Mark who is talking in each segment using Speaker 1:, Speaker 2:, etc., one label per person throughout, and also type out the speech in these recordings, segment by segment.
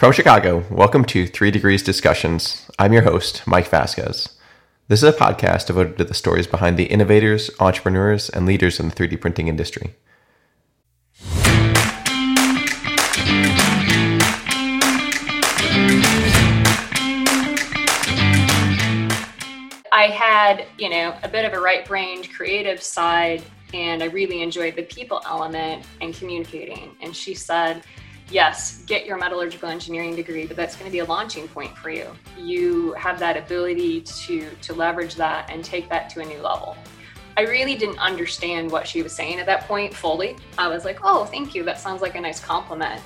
Speaker 1: From Chicago, welcome to Three Degrees Discussions. I'm your host, Mike Vasquez. This is a podcast devoted to the stories behind the innovators, entrepreneurs, and leaders in the 3D printing industry.
Speaker 2: I had, you know, a bit of a right brained creative side, and I really enjoyed the people element and communicating. And she said, yes, get your metallurgical engineering degree, but that's going to be a launching point for you. You have that ability to to leverage that and take that to a new level. I really didn't understand what she was saying at that point fully. I was like, "Oh, thank you. That sounds like a nice compliment."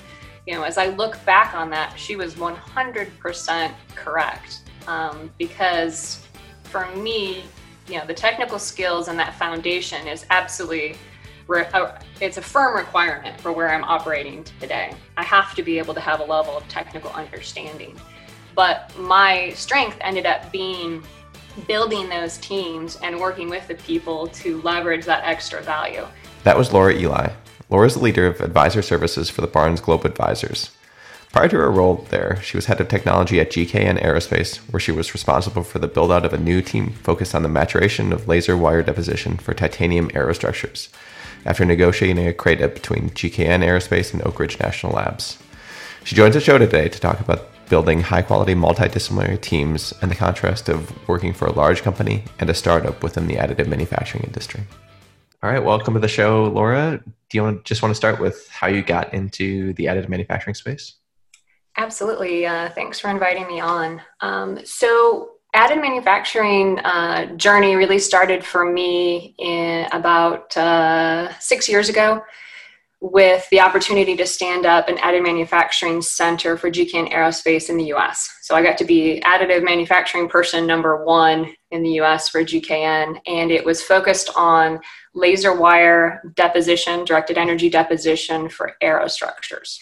Speaker 2: You know, as I look back on that, she was 100% correct um, because for me, you know, the technical skills and that foundation is absolutely Uh, it's a firm requirement for where I'm operating today. I have to be able to have a level of technical understanding. But my strength ended up being building those teams and working with the people to leverage that extra value.
Speaker 1: That was Laura Ely. Laura is the leader of advisor services for the Barnes Global Advisors. Prior to her role there, she was head of technology at GKN Aerospace, where she was responsible for the build out of a new team focused on the maturation of laser wire deposition for titanium aerostructures after negotiating a CRADA between GKN Aerospace and Oak Ridge National Labs. She joins the show today to talk about building high quality multidisciplinary teams and the contrast of working for a large company and a startup within the additive manufacturing industry. All right, welcome to the show, Laura. Do you want just want to start with how you got into the additive manufacturing space?
Speaker 2: Absolutely. Uh, thanks for inviting me on. Um, so, additive manufacturing uh, journey really started for me in about uh, six years ago with the opportunity to stand up an additive manufacturing center for GKN Aerospace in the US. So I got to be additive manufacturing person number one in the US for GKN, and it was focused on laser wire deposition, directed energy deposition for aerostructures.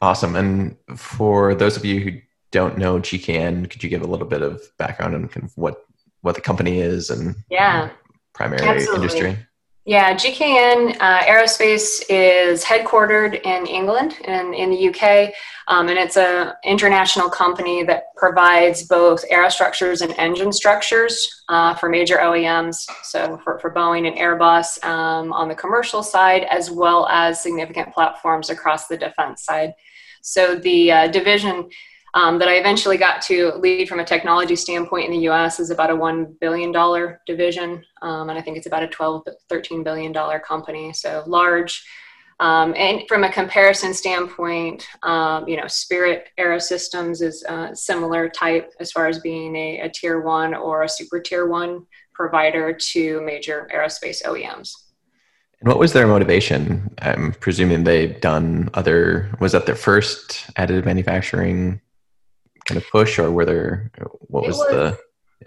Speaker 1: Awesome. And for those of you who don't know GKN, could you give a little bit of background on kind of what what the company is and
Speaker 2: yeah
Speaker 1: primary absolutely. industry?
Speaker 2: Yeah, GKN uh, Aerospace is headquartered in England and in the UK, um, and it's an international company that provides both aerostructures and engine structures uh, for major OEMs, so for, for Boeing and Airbus um, on the commercial side, as well as significant platforms across the defense side. So the uh, division um, that I eventually got to lead from a technology standpoint in the US is about a $1 billion division. Um, and I think it's about a 12, $13 billion company. So large. Um, and from a comparison standpoint, um, you know, Spirit Aerosystems is a similar type as far as being a, a tier one or a super tier one provider to major aerospace OEMs.
Speaker 1: And what was their motivation? I'm presuming they've done other, was that their first additive manufacturing kind of push or were there, what was, was the?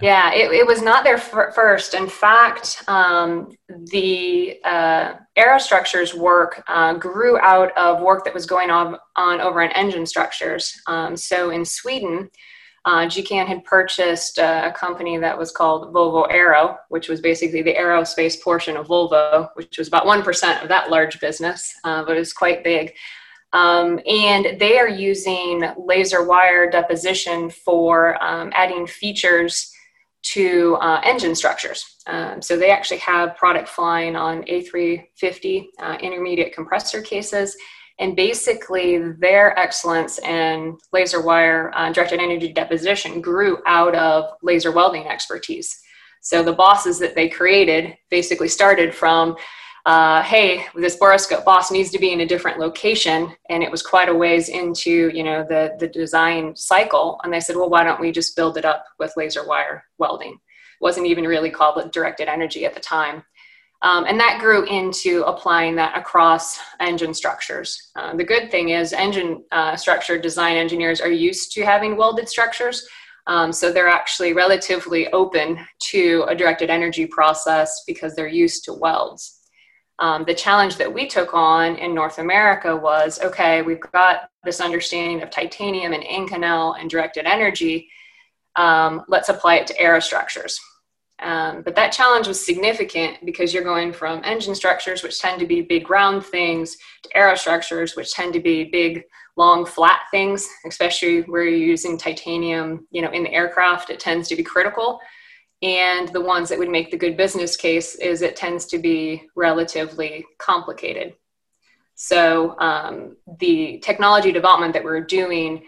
Speaker 2: Yeah, yeah it, it, was not their f- first. In fact, um, the uh, aerostructures work uh, grew out of work that was going on, on over in engine structures. Um, so in Sweden, uh, GKN had purchased a company that was called Volvo Aero, which was basically the aerospace portion of Volvo, which was about 1% of that large business, uh, but it was quite big. Um, and they are using laser wire deposition for um, adding features to uh, engine structures. Um, so they actually have product flying on A350 uh, intermediate compressor cases and basically, their excellence in laser wire uh, directed energy deposition grew out of laser welding expertise. So the bosses that they created basically started from, uh, hey, this borescope boss needs to be in a different location, and it was quite a ways into you know the the design cycle. And they said, well, why don't we just build it up with laser wire welding? It wasn't even really called directed energy at the time. Um, and that grew into applying that across engine structures. Uh, the good thing is, engine uh, structure design engineers are used to having welded structures. Um, so they're actually relatively open to a directed energy process because they're used to welds. Um, the challenge that we took on in North America was okay, we've got this understanding of titanium and Inconel and directed energy. Um, let's apply it to aerostructures. Um, but that challenge was significant because you're going from engine structures, which tend to be big round things, to aerostructures, which tend to be big long flat things, especially where you're using titanium, you know, in the aircraft, it tends to be critical. And the ones that would make the good business case is it tends to be relatively complicated. So um, the technology development that we're doing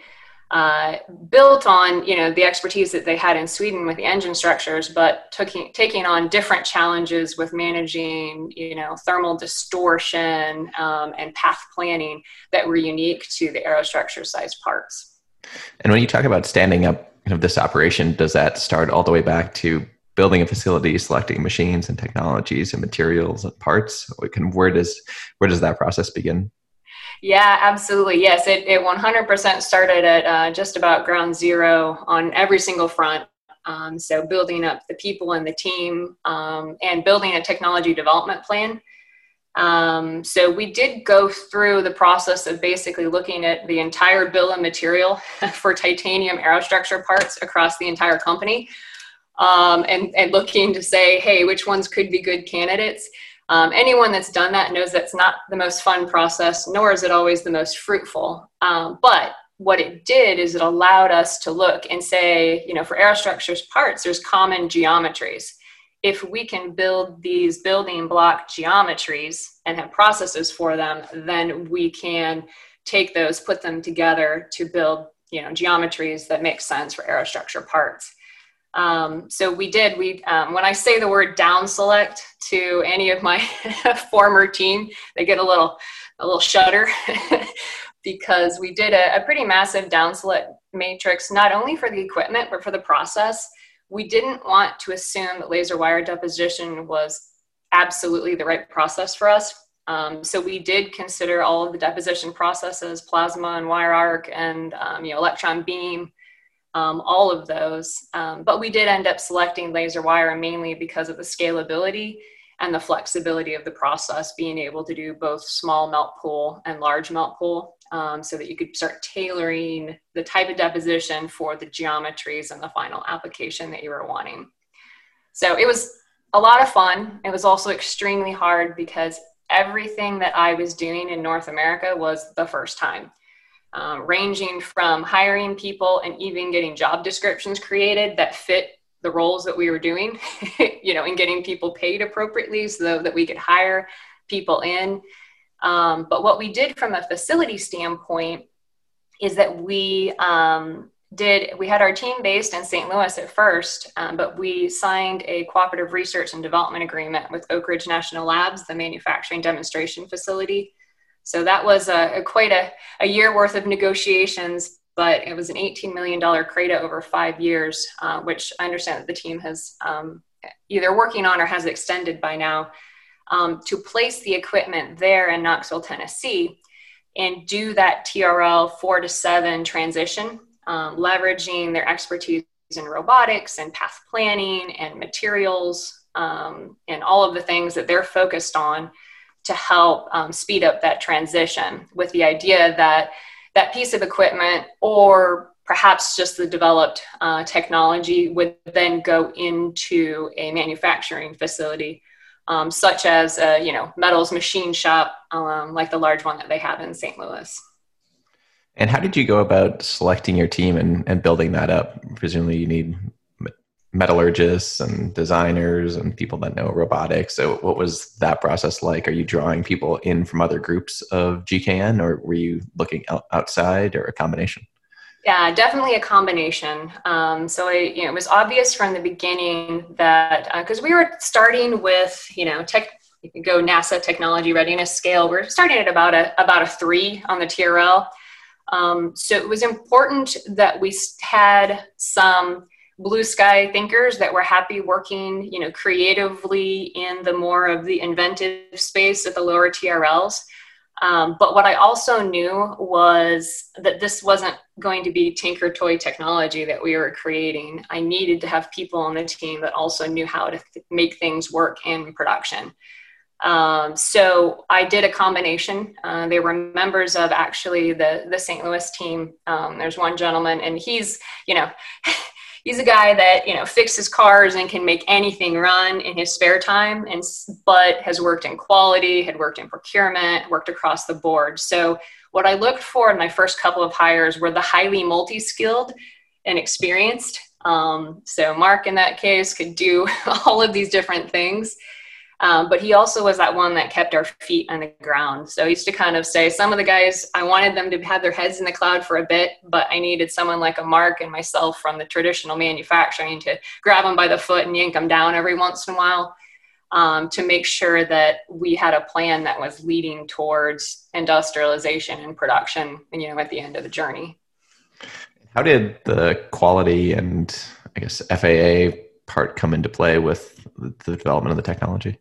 Speaker 2: uh, built on you know the expertise that they had in Sweden with the engine structures, but taking taking on different challenges with managing you know thermal distortion um, and path planning that were unique to the aerostructure size parts.
Speaker 1: And when you talk about standing up know, this operation, does that start all the way back to building a facility, selecting machines and technologies and materials and parts? can, Where does where does that process begin?
Speaker 2: Yeah, absolutely. Yes, it, it 100% started at uh, just about ground zero on every single front. Um, so, building up the people and the team um, and building a technology development plan. Um, so, we did go through the process of basically looking at the entire bill of material for titanium aerostructure parts across the entire company um, and, and looking to say, hey, which ones could be good candidates. Um, anyone that's done that knows that's not the most fun process, nor is it always the most fruitful. Um, but what it did is it allowed us to look and say, you know, for aerostructures parts, there's common geometries. If we can build these building block geometries and have processes for them, then we can take those, put them together to build, you know, geometries that make sense for aerostructure parts. Um, so we did. We um, when I say the word down select to any of my former team, they get a little a little shudder because we did a, a pretty massive down select matrix, not only for the equipment but for the process. We didn't want to assume that laser wire deposition was absolutely the right process for us. Um, so we did consider all of the deposition processes, plasma and wire arc, and um, you know electron beam um, all of those. Um, but we did end up selecting laser wire mainly because of the scalability and the flexibility of the process, being able to do both small melt pool and large melt pool um, so that you could start tailoring the type of deposition for the geometries and the final application that you were wanting. So it was a lot of fun. It was also extremely hard because everything that I was doing in North America was the first time um, ranging from hiring people and even getting job descriptions created that fit the roles that we were doing, you know, and getting people paid appropriately so that we could hire people in. Um, but what we did from a facility standpoint is that we um, did, we had our team based in St. Louis at first, um, but we signed a cooperative research and development agreement with Oak Ridge National Labs, the manufacturing demonstration facility. So that was a, a quite a, a year worth of negotiations, but it was an $18 million CRADA over five years, uh, which I understand that the team has um, either working on or has extended by now um, to place the equipment there in Knoxville, Tennessee, and do that TRL four to seven transition, um, leveraging their expertise in robotics and path planning and materials um, and all of the things that they're focused on to help um, speed up that transition with the idea that that piece of equipment or perhaps just the developed uh, technology would then go into a manufacturing facility um, such as a you know metals machine shop um, like the large one that they have in st louis
Speaker 1: and how did you go about selecting your team and, and building that up presumably you need metallurgists and designers and people that know robotics. So, what was that process like? Are you drawing people in from other groups of GKN, or were you looking outside, or a combination?
Speaker 2: Yeah, definitely a combination. Um, so, I, you know, it was obvious from the beginning that because uh, we were starting with, you know, tech. You can go NASA technology readiness scale. We're starting at about a about a three on the TRL. Um, so it was important that we had some blue sky thinkers that were happy working you know creatively in the more of the inventive space at the lower trls um, but what i also knew was that this wasn't going to be tinker toy technology that we were creating i needed to have people on the team that also knew how to th- make things work in production um, so I did a combination. Uh, they were members of actually the the St. Louis team. Um, there's one gentleman, and he's you know he's a guy that you know fixes cars and can make anything run in his spare time and but has worked in quality had worked in procurement worked across the board so what I looked for in my first couple of hires were the highly multi skilled and experienced. Um, so, Mark, in that case, could do all of these different things. Um, but he also was that one that kept our feet on the ground. So he used to kind of say, some of the guys, I wanted them to have their heads in the cloud for a bit, but I needed someone like a Mark and myself from the traditional manufacturing to grab them by the foot and yank them down every once in a while um, to make sure that we had a plan that was leading towards industrialization and production, and, you know, at the end of the journey.
Speaker 1: How did the quality and I guess FAA part come into play with the development of the technology?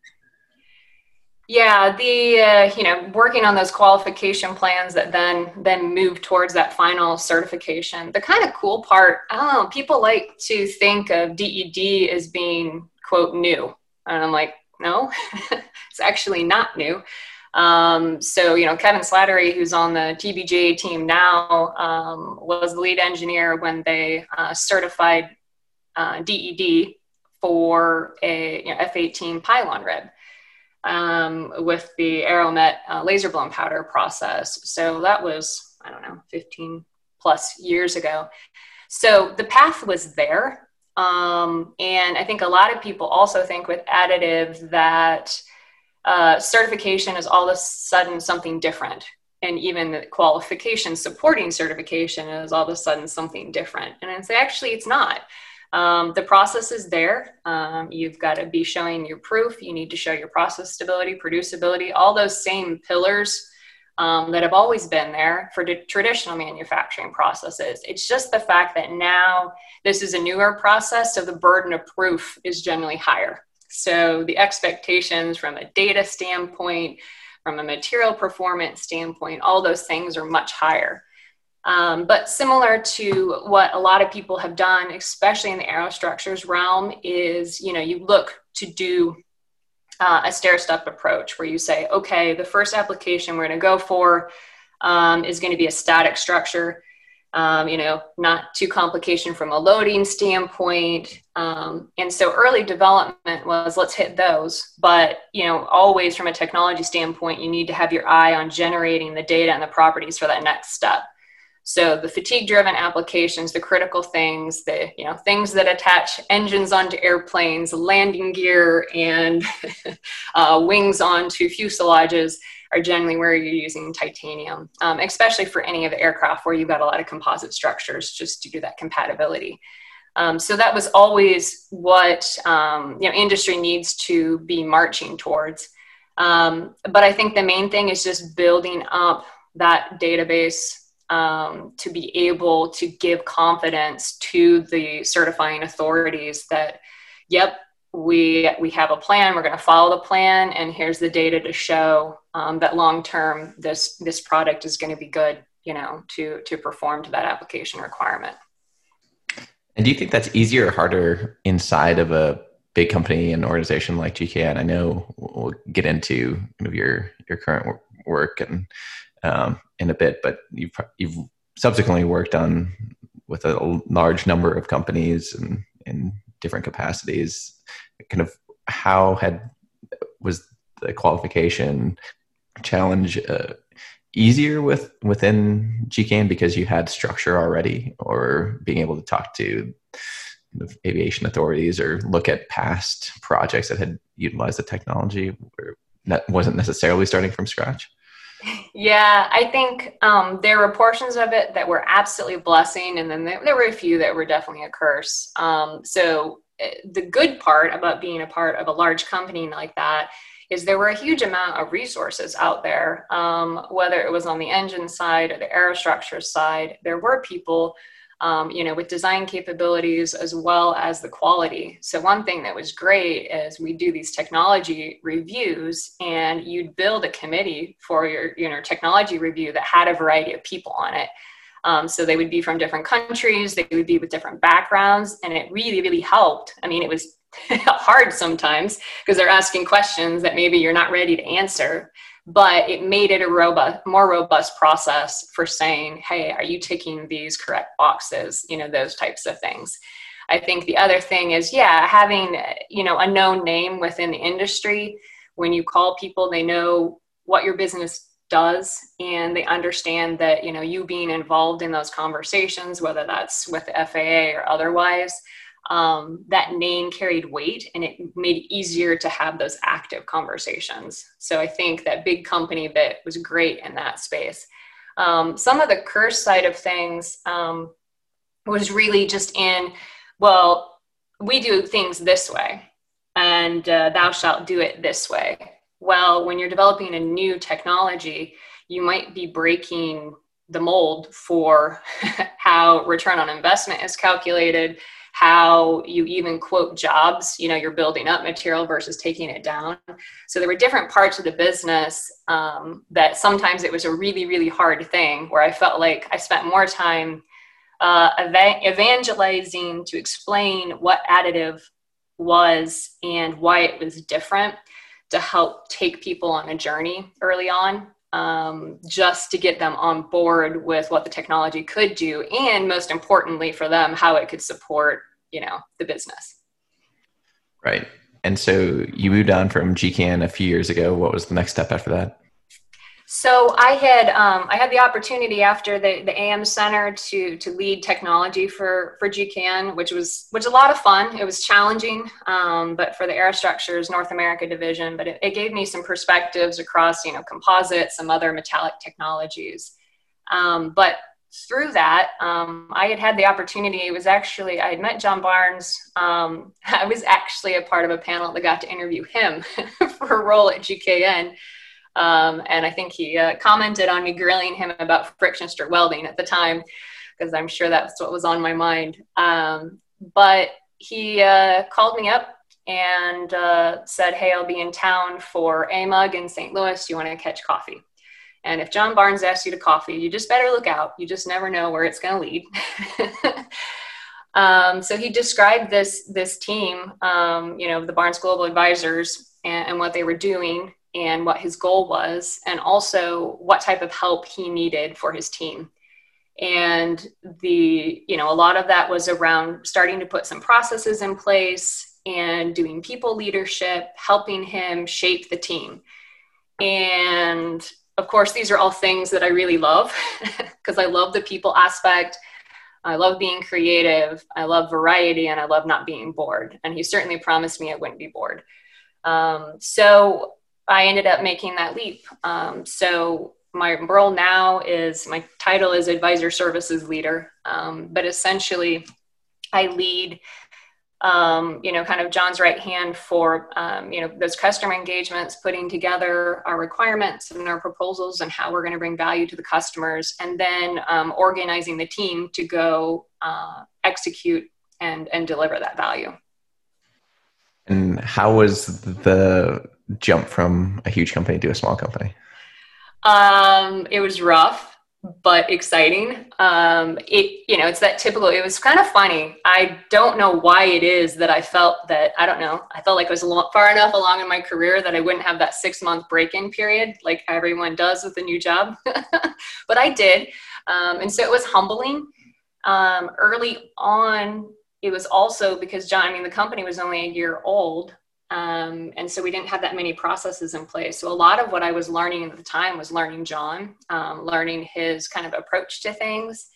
Speaker 2: Yeah, the uh, you know working on those qualification plans that then then move towards that final certification. The kind of cool part, know, people like to think of DED as being quote new, and I'm like, no, it's actually not new. Um, so, you know, Kevin Slattery, who's on the TBGA team now, um, was the lead engineer when they uh, certified uh, DED for a you know, F-18 pylon rib um, with the Aeromet uh, laser blown powder process. So that was, I don't know, 15 plus years ago. So the path was there. Um, and I think a lot of people also think with additive that uh, certification is all of a sudden something different. And even the qualification supporting certification is all of a sudden something different. And I say actually, it's not. Um, the process is there. Um, you've got to be showing your proof. You need to show your process stability, producibility, all those same pillars um, that have always been there for the traditional manufacturing processes. It's just the fact that now this is a newer process, so the burden of proof is generally higher. So the expectations from a data standpoint, from a material performance standpoint, all those things are much higher. Um, but similar to what a lot of people have done, especially in the aerostructures realm, is you know you look to do uh, a stair step approach where you say, okay, the first application we're going to go for um, is going to be a static structure. Um, you know, not too complication from a loading standpoint. Um, and so early development was let's hit those. But, you know, always from a technology standpoint, you need to have your eye on generating the data and the properties for that next step. So the fatigue driven applications, the critical things, the you know things that attach engines onto airplanes, landing gear, and uh, wings onto fuselages are generally where you're using titanium, um, especially for any of the aircraft where you've got a lot of composite structures, just to do that compatibility. Um, so that was always what um, you know industry needs to be marching towards. Um, but I think the main thing is just building up that database um, to be able to give confidence to the certifying authorities that, yep, we we have a plan. We're going to follow the plan, and here's the data to show um, that long term this this product is going to be good. You know, to to perform to that application requirement.
Speaker 1: And do you think that's easier or harder inside of a big company and organization like GKN? I know we'll get into kind of your your current work and um, in a bit, but you've you've subsequently worked on with a large number of companies and in different capacities. Kind of how had was the qualification challenge uh, easier with within GKN because you had structure already, or being able to talk to aviation authorities or look at past projects that had utilized the technology, that wasn't necessarily starting from scratch.
Speaker 2: Yeah, I think um, there were portions of it that were absolutely blessing, and then there, were a few that were definitely a curse. Um, so eh, the good part about being a part of a large company like that is there were a huge amount of resources out there, um, whether it was on the engine side or the aerostructure side. There were people um, you know, with design capabilities as well as the quality. So one thing that was great is we do these technology reviews, and you'd build a committee for your you know technology review that had a variety of people on it. Um, so they would be from different countries, they would be with different backgrounds, and it really, really helped. I mean, it was hard sometimes because they're asking questions that maybe you're not ready to answer but it made it a robust more robust process for saying hey are you ticking these correct boxes? You know those types of things. I think the other thing is yeah having you know a known name within the industry when you call people they know what your business does and they understand that you know you being involved in those conversations whether that's with faa or otherwise um, that name carried weight and it made it easier to have those active conversations. So i think that big company bit was great in that space. Um, some of the curse side of things um, was really just in well we do things this way and uh, thou shalt do it this way. Well, when you're developing a new technology, you might be breaking the mold for how return on investment is calculated, how you even quote jobs, you know, you're building up material versus taking it down. So there were different parts of the business um, that sometimes it was a really, really hard thing where I felt like I spent more time uh, evangelizing to explain what additive was and why it was different to help take people on a journey early on um, just to get them on board with what the technology could do and most importantly for them how it could support you know the business.
Speaker 1: Right. And so you moved on from gkn a few years ago. What was the next step after that
Speaker 2: so I had um, I had the opportunity after the, the AM Center to to lead technology for for GKN, which was which was a lot of fun. It was challenging, um, but for the Aerostructures North America division, but it, it, gave me some perspectives across you know composites, some other metallic technologies. Um, but through that, um, I had had the opportunity. It was actually I had met John Barnes. Um, I was actually a part of a panel that got to interview him for a role at GKN. Um, and I think he uh, commented on me grilling him about friction stir welding at the time, because I'm sure that's what was on my mind. Um, but he uh, called me up and uh, said, Hey, I'll be in town for AMUG in St. Louis. Do you want to catch coffee? And if John Barnes asks you to coffee, you just better look out. You just never know where it's going to lead. um, so he described this this team, um, you know, the Barnes Global Advisors, and, and what they were doing and what his goal was, and also what type of help he needed for his team. And the, you know, a lot of that was around starting to put some processes in place and doing people leadership, helping him shape the team. And of course, these are all things that I really love because I love the people aspect. I love being creative. I love variety and I love not being bored. And he certainly promised me I wouldn't be bored. Um, so I ended up making that leap. Um, so my role now is my title is advisor services leader, um, but essentially I lead, um, you know, kind of John's right hand for, um, you know, those customer engagements, putting together our requirements and our proposals and how we're going to bring value to the customers, and then um, organizing the team to go uh, execute and and deliver that value.
Speaker 1: And how was the jump from a huge company to a small company?
Speaker 2: Um, it was rough, but exciting. Um, it, you know, it's that typical, it was kind of funny. I don't know why it is that I felt that, I don't know, I felt like I was far enough along in my career that I wouldn't have that six month break in period like everyone does with a new job. but I did. Um, and so it was humbling. Um, early on, it was also because John, I mean, the company was only a year old. Um, and so we didn't have that many processes in place. So a lot of what I was learning at the time was learning John, um, learning his kind of approach to things.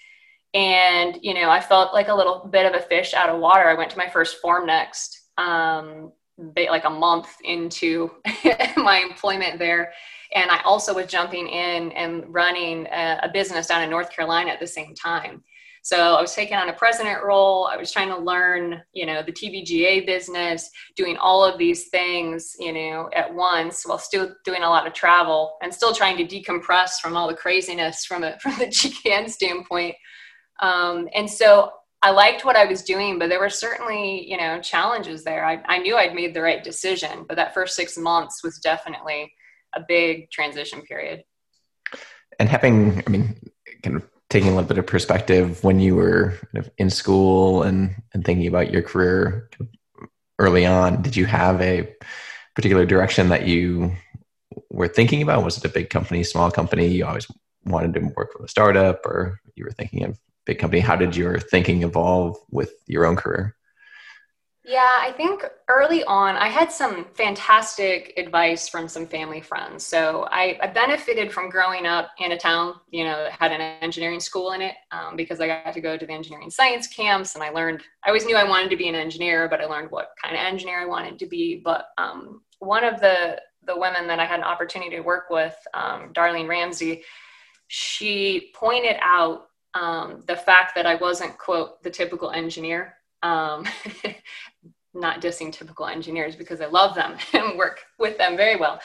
Speaker 2: And, you know, I felt like a little bit of a fish out of water. I went to my first Formnext um, like a month into my employment there. And I also was jumping in and running a, a business down in North Carolina at the same time. So I was taking on a president role. I was trying to learn, you know, the TBGA business, doing all of these things, you know, at once while still doing a lot of travel and still trying to decompress from all the craziness from a from the GKN standpoint. Um, and so I liked what I was doing, but there were certainly, you know, challenges there. I, I knew I'd made the right decision, but that first six months was definitely a big transition period.
Speaker 1: And having, I mean, kind of taking a little bit of perspective when you were kind of in school and, and thinking about your career early on, did you have a particular direction that you were thinking about? Was it a big company, small company? You always wanted to work for a startup or you were thinking of big company? How did your thinking evolve with your own career?
Speaker 2: Yeah, I think early on, I had some fantastic advice from some family friends. So I, I benefited from growing up in a town, you know, that had an engineering school in it um, because I got to go to the engineering science camps and I learned, I always knew I wanted to be an engineer, but I learned what kind of engineer I wanted to be. But um, one of the, the women that I had an opportunity to work with, um, Darlene Ramsey, she pointed out um, the fact that I wasn't, quote, the typical engineer um, not dissing typical engineers because I love them and work with them very well.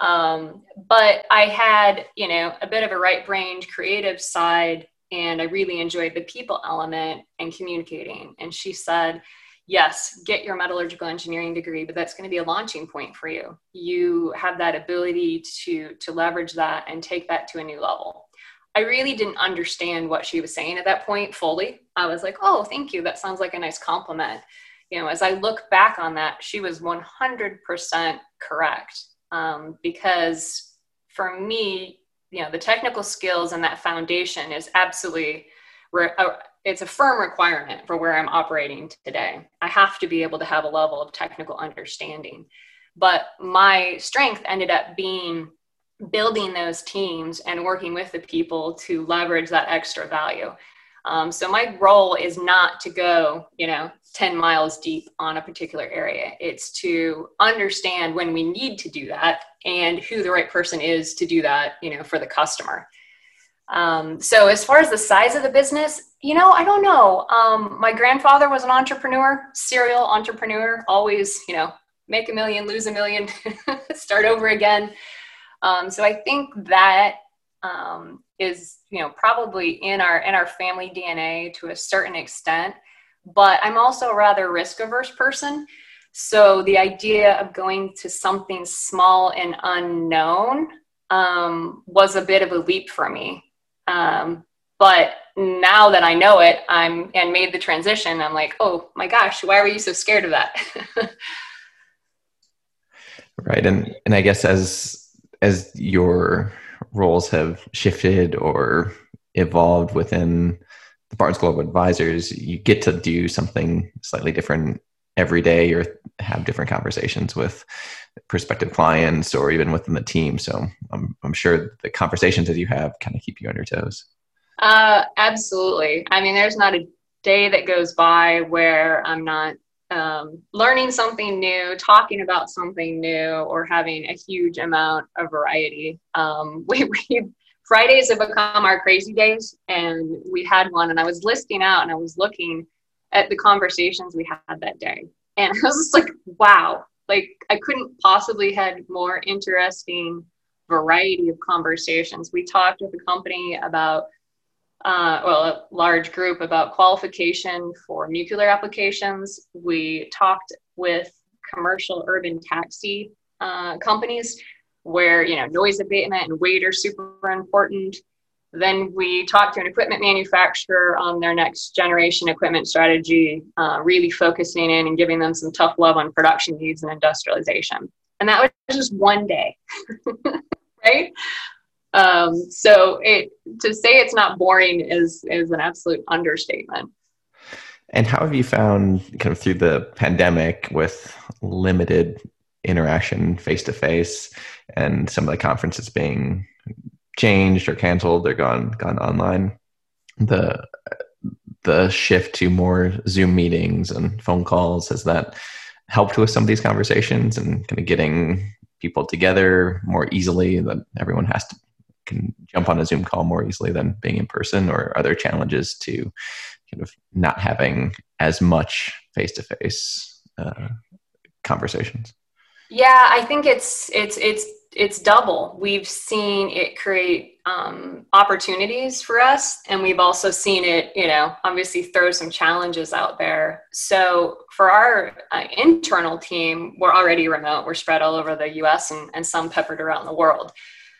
Speaker 2: Um, but I had, you know, a bit of a right brained creative side and I really enjoyed the people element and communicating. And she said, yes, get your metallurgical engineering degree, but that's going to be a launching point for you. You have that ability to, to leverage that and take that to a new level. I really didn't understand what she was saying at that point fully. I was like, oh, thank you. That sounds like a nice compliment. You know, as I look back on that, she was 100% correct. Um, because for me, you know, the technical skills and that foundation is absolutely, re- uh, it's a firm requirement for where I'm operating today. I have to be able to have a level of technical understanding. But my strength ended up being building those teams and working with the people to leverage that extra value. Um, so my role is not to go, you know, 10 miles deep on a particular area. It's to understand when we need to do that and who the right person is to do that, you know, for the customer. Um, so as far as the size of the business, you know, I don't know. Um, my grandfather was an entrepreneur, serial entrepreneur, always, you know, make a million, lose a million, start over again. Um, so I think that um, is you know probably in our in our family DNA to a certain extent. But I'm also a rather risk averse person. So the idea of going to something small and unknown um, was a bit of a leap for me. Um, but now that I know it, I'm and made the transition. I'm like, oh my gosh, why were you so scared of that?
Speaker 1: right, and and I guess as as your roles have shifted or evolved within the Barnes Global Advisors, you get to do something slightly different every day or have different conversations with prospective clients or even within the team. So I'm, I'm sure the conversations that you have kind of keep you on your toes.
Speaker 2: Uh, absolutely. I mean, there's not a day that goes by where I'm not um, learning something new, talking about something new, or having a huge amount of variety. Um, we, we Fridays have become our crazy days, and we had one, and I was listing out and I was looking at the conversations we had that day, and I was just like, wow, like I couldn't possibly had more interesting variety of conversations. We talked with the company about uh, well, a large group about qualification for nuclear applications. We talked with commercial urban taxi uh, companies where you know noise abatement and weight are super important. Then we talked to an equipment manufacturer on their next generation equipment strategy, uh, really focusing in and giving them some tough love on production needs and industrialization. And that was just one day, right? Um, so it to say it's not boring is is an absolute understatement.
Speaker 1: And how have you found kind of through the pandemic with limited interaction face to face and some of the conferences being changed or canceled or gone gone online the the shift to more zoom meetings and phone calls has that helped with some of these conversations and kind of getting people together more easily that everyone has to can jump on a Zoom call more easily than being in person, or are there challenges to kind of not having as much face to face conversations?
Speaker 2: Yeah, I think it's it's it's it's double. We've seen it create um, opportunities for us, and we've also seen it, you know, obviously throw some challenges out there. So for our uh, internal team, we're already remote. We're spread all over the U.S. and, and some peppered around the world.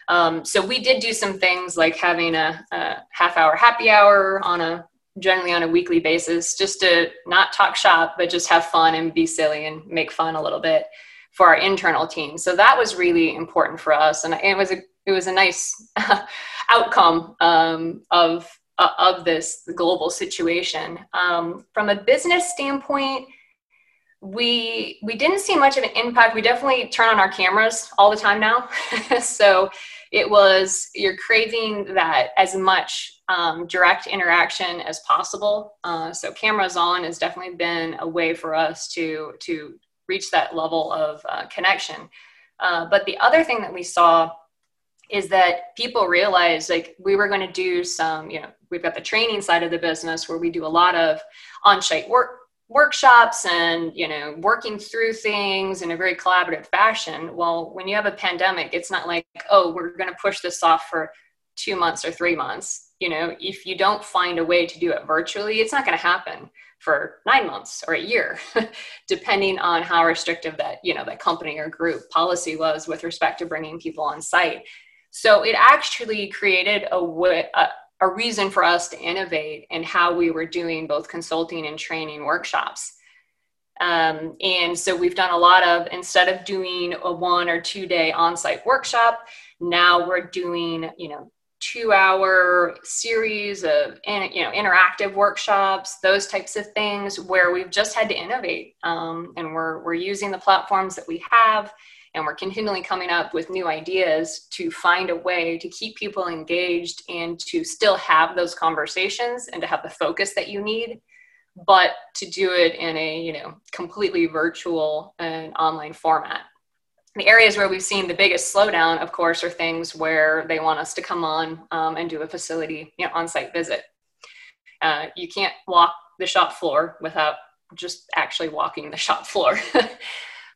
Speaker 2: Um, so we did do some things like having a, a half hour happy hour on a generally on a weekly basis just to not talk shop but just have fun and be silly and make fun a little bit for our internal team. So that was really important for us. And it was a it was a nice outcome um, of uh, of this global situation. Um, from a business standpoint we we didn't see much of an impact. We definitely turn on our cameras all the time now, so it was you're craving that as much um, direct interaction as possible. Uh, so cameras on has definitely been a way for us to to reach that level of uh, connection. Uh, but the other thing that we saw is that people realized like we were going to do some you know we've got the training side of the business where we do a lot of on-site work workshops and you know working through things in a very collaborative fashion. Well when you have a pandemic it's not like oh we're going to push this off for two months or three months. You know if you don't find a way to do it virtually it's not going to happen for nine months or a year depending on how restrictive that you know that company or group policy was with respect to bringing people on site. So it actually created a, a, a reason for us to innovate in how we were doing both consulting and training workshops. Um, and so we've done a lot of, instead of doing a one or two day on site workshop, now we're doing, you know, two hour series of you know interactive workshops those types of things where we've just had to innovate um, and we're, we're using the platforms that we have and we're continually coming up with new ideas to find a way to keep people engaged and to still have those conversations and to have the focus that you need but to do it in a you know completely virtual and online format. The areas where we've seen the biggest slowdown of course are things where they want us to come on um, and do a facility you know on-site visit. Uh, you can't walk the shop floor without just actually walking the shop floor.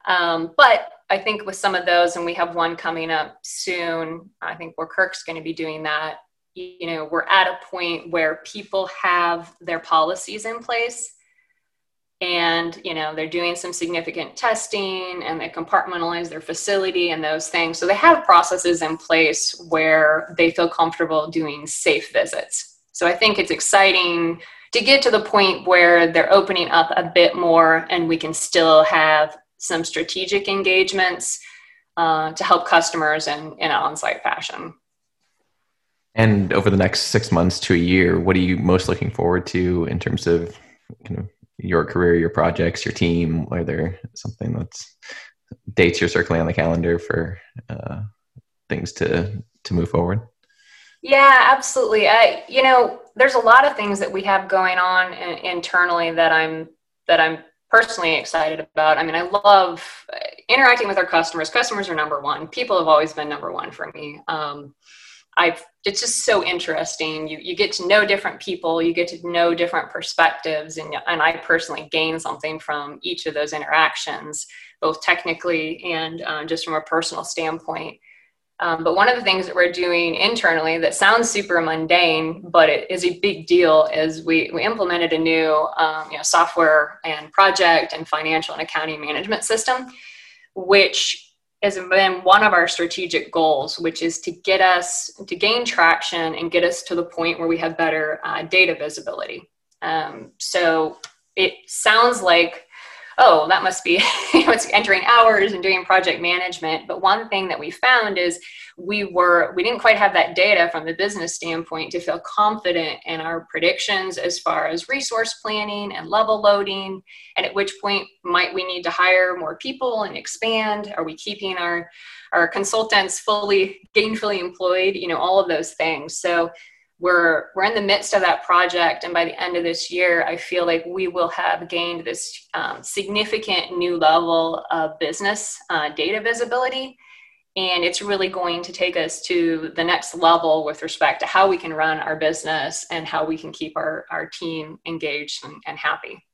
Speaker 2: Um, but I think with some of those, and we have one coming up soon, I think where Kirk's going to be doing that, you know, we're at a point where people have their policies in place and, you know, they're doing some significant testing and they compartmentalize their facility and those things. So they have processes in place where they feel comfortable doing safe visits. So I think it's exciting to get to the point where they're opening up a bit more and we can still have some strategic engagements uh, to help customers in, in an on-site fashion.
Speaker 1: And over the next six months to a year, what are you most looking forward to in terms of kind of your career, your projects, your team? Are there something that's dates you're circling on the calendar for uh, things to to move forward?
Speaker 2: Yeah, absolutely. I, you know, there's a lot of things that we have going on in, internally that I'm that I'm personally excited about. I mean, I love interacting with our customers. Customers are number one. People have always been number one for me. Um, I've it's just so interesting. You you get to know different people, you get to know different perspectives, and and I personally gain something from each of those interactions, both technically and uh, just from a personal standpoint. Um, but one of the things that we're doing internally that sounds super mundane, but it is a big deal, is we, we implemented a new um, you know, software and project and financial and accounting management system, which has been one of our strategic goals, which is to get us to gain traction and get us to the point where we have better uh, data visibility. Um, so it sounds like oh, that must be you know, it's entering hours and doing project management. But one thing that we found is we were we didn't quite have that data from the business standpoint to feel confident in our predictions as far as resource planning and level loading and at which point might we need to hire more people and expand? Are we keeping our our consultants fully gainfully employed? You know all of those things. So we're we're in the midst of that project and by the end of this year i feel like we will have gained this um, significant new level of business uh, data visibility. And it's really going to take us to the next level with respect to how we can run our business and how we can keep our, our team engaged and, and happy.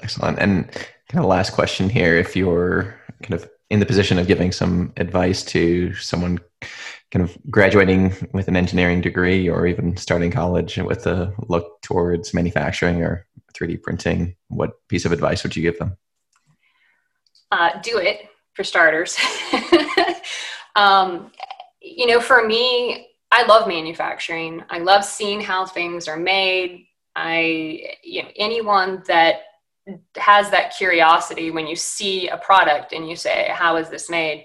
Speaker 1: Excellent. And kind of last question here if you're kind of in the position of giving some advice to someone kind of graduating with an engineering degree or even starting college with a look towards manufacturing or 3D printing, what piece of advice would you give them?
Speaker 2: Uh, do it for starters. um, you know, for me, I love manufacturing. I love seeing how things are made. I, you know, anyone that has that curiosity when you see a product and you say, "How is this made?"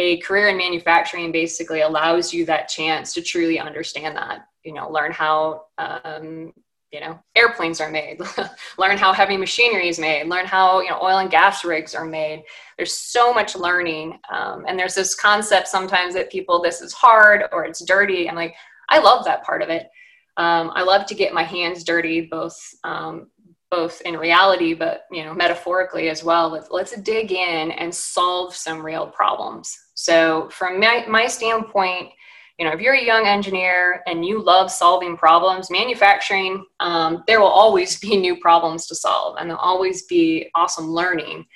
Speaker 2: A career in manufacturing basically allows you that chance to truly understand that you know learn how um, you know airplanes are made learn how heavy machinery is made learn how you know oil and gas rigs are made. There's so much learning um, and there's this concept sometimes that people this is hard or it's dirty. I'm like i love that part of it. Um, i love to get my hands dirty both um, both in reality but you know metaphorically as well let's, let's dig in and solve some real problems. So from my, my standpoint you know if you're a young engineer and you love solving problems manufacturing um, there will always be new problems to solve and there'll always be awesome learning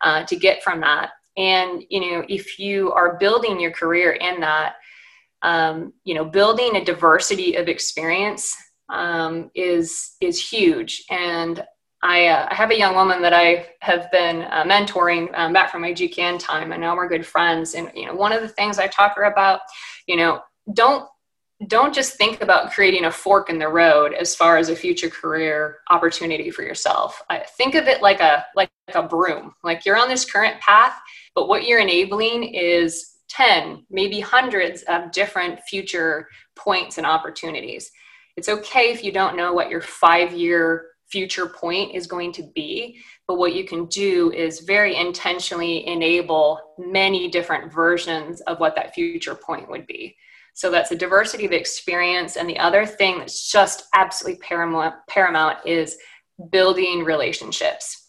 Speaker 2: uh, to get from that. And you know if you are building your career in that um, you know building a diversity of experience um, is is huge and I, uh, I have a young woman that I have been uh, mentoring um, back from my GKN time, and now we're good friends. And you know, one of the things I talk her about, you know, don't don't just think about creating a fork in the road as far as a future career opportunity for yourself. I think of it like a like a broom. Like you're on this current path, but what you're enabling is 10, maybe hundreds of different future points and opportunities. It's okay if you don't know what your 5-year future point is going to be, but what you can do is very intentionally enable many different versions of what that future point would be. So that's a diversity of experience. And the other thing that's just absolutely paramount, paramount is building relationships.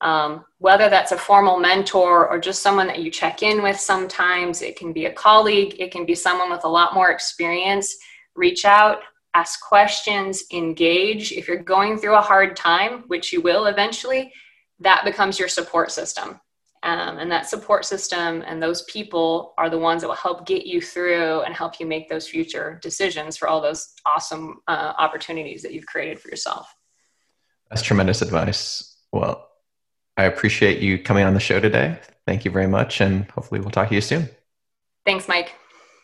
Speaker 2: Um, whether that's a formal mentor or just someone that you check in with sometimes, it can be a colleague, it can be someone with a lot more experience. Reach out, ask questions, engage. If you're going through a hard time, which you will eventually, that becomes your support system. Um, and that support system and those people are the ones that will help get you through and help you make those future decisions for all those awesome uh, opportunities that you've created for yourself.
Speaker 1: That's tremendous advice. Well, I appreciate you coming on the show today. Thank you very much. And hopefully, we'll talk to you soon.
Speaker 2: Thanks, Mike.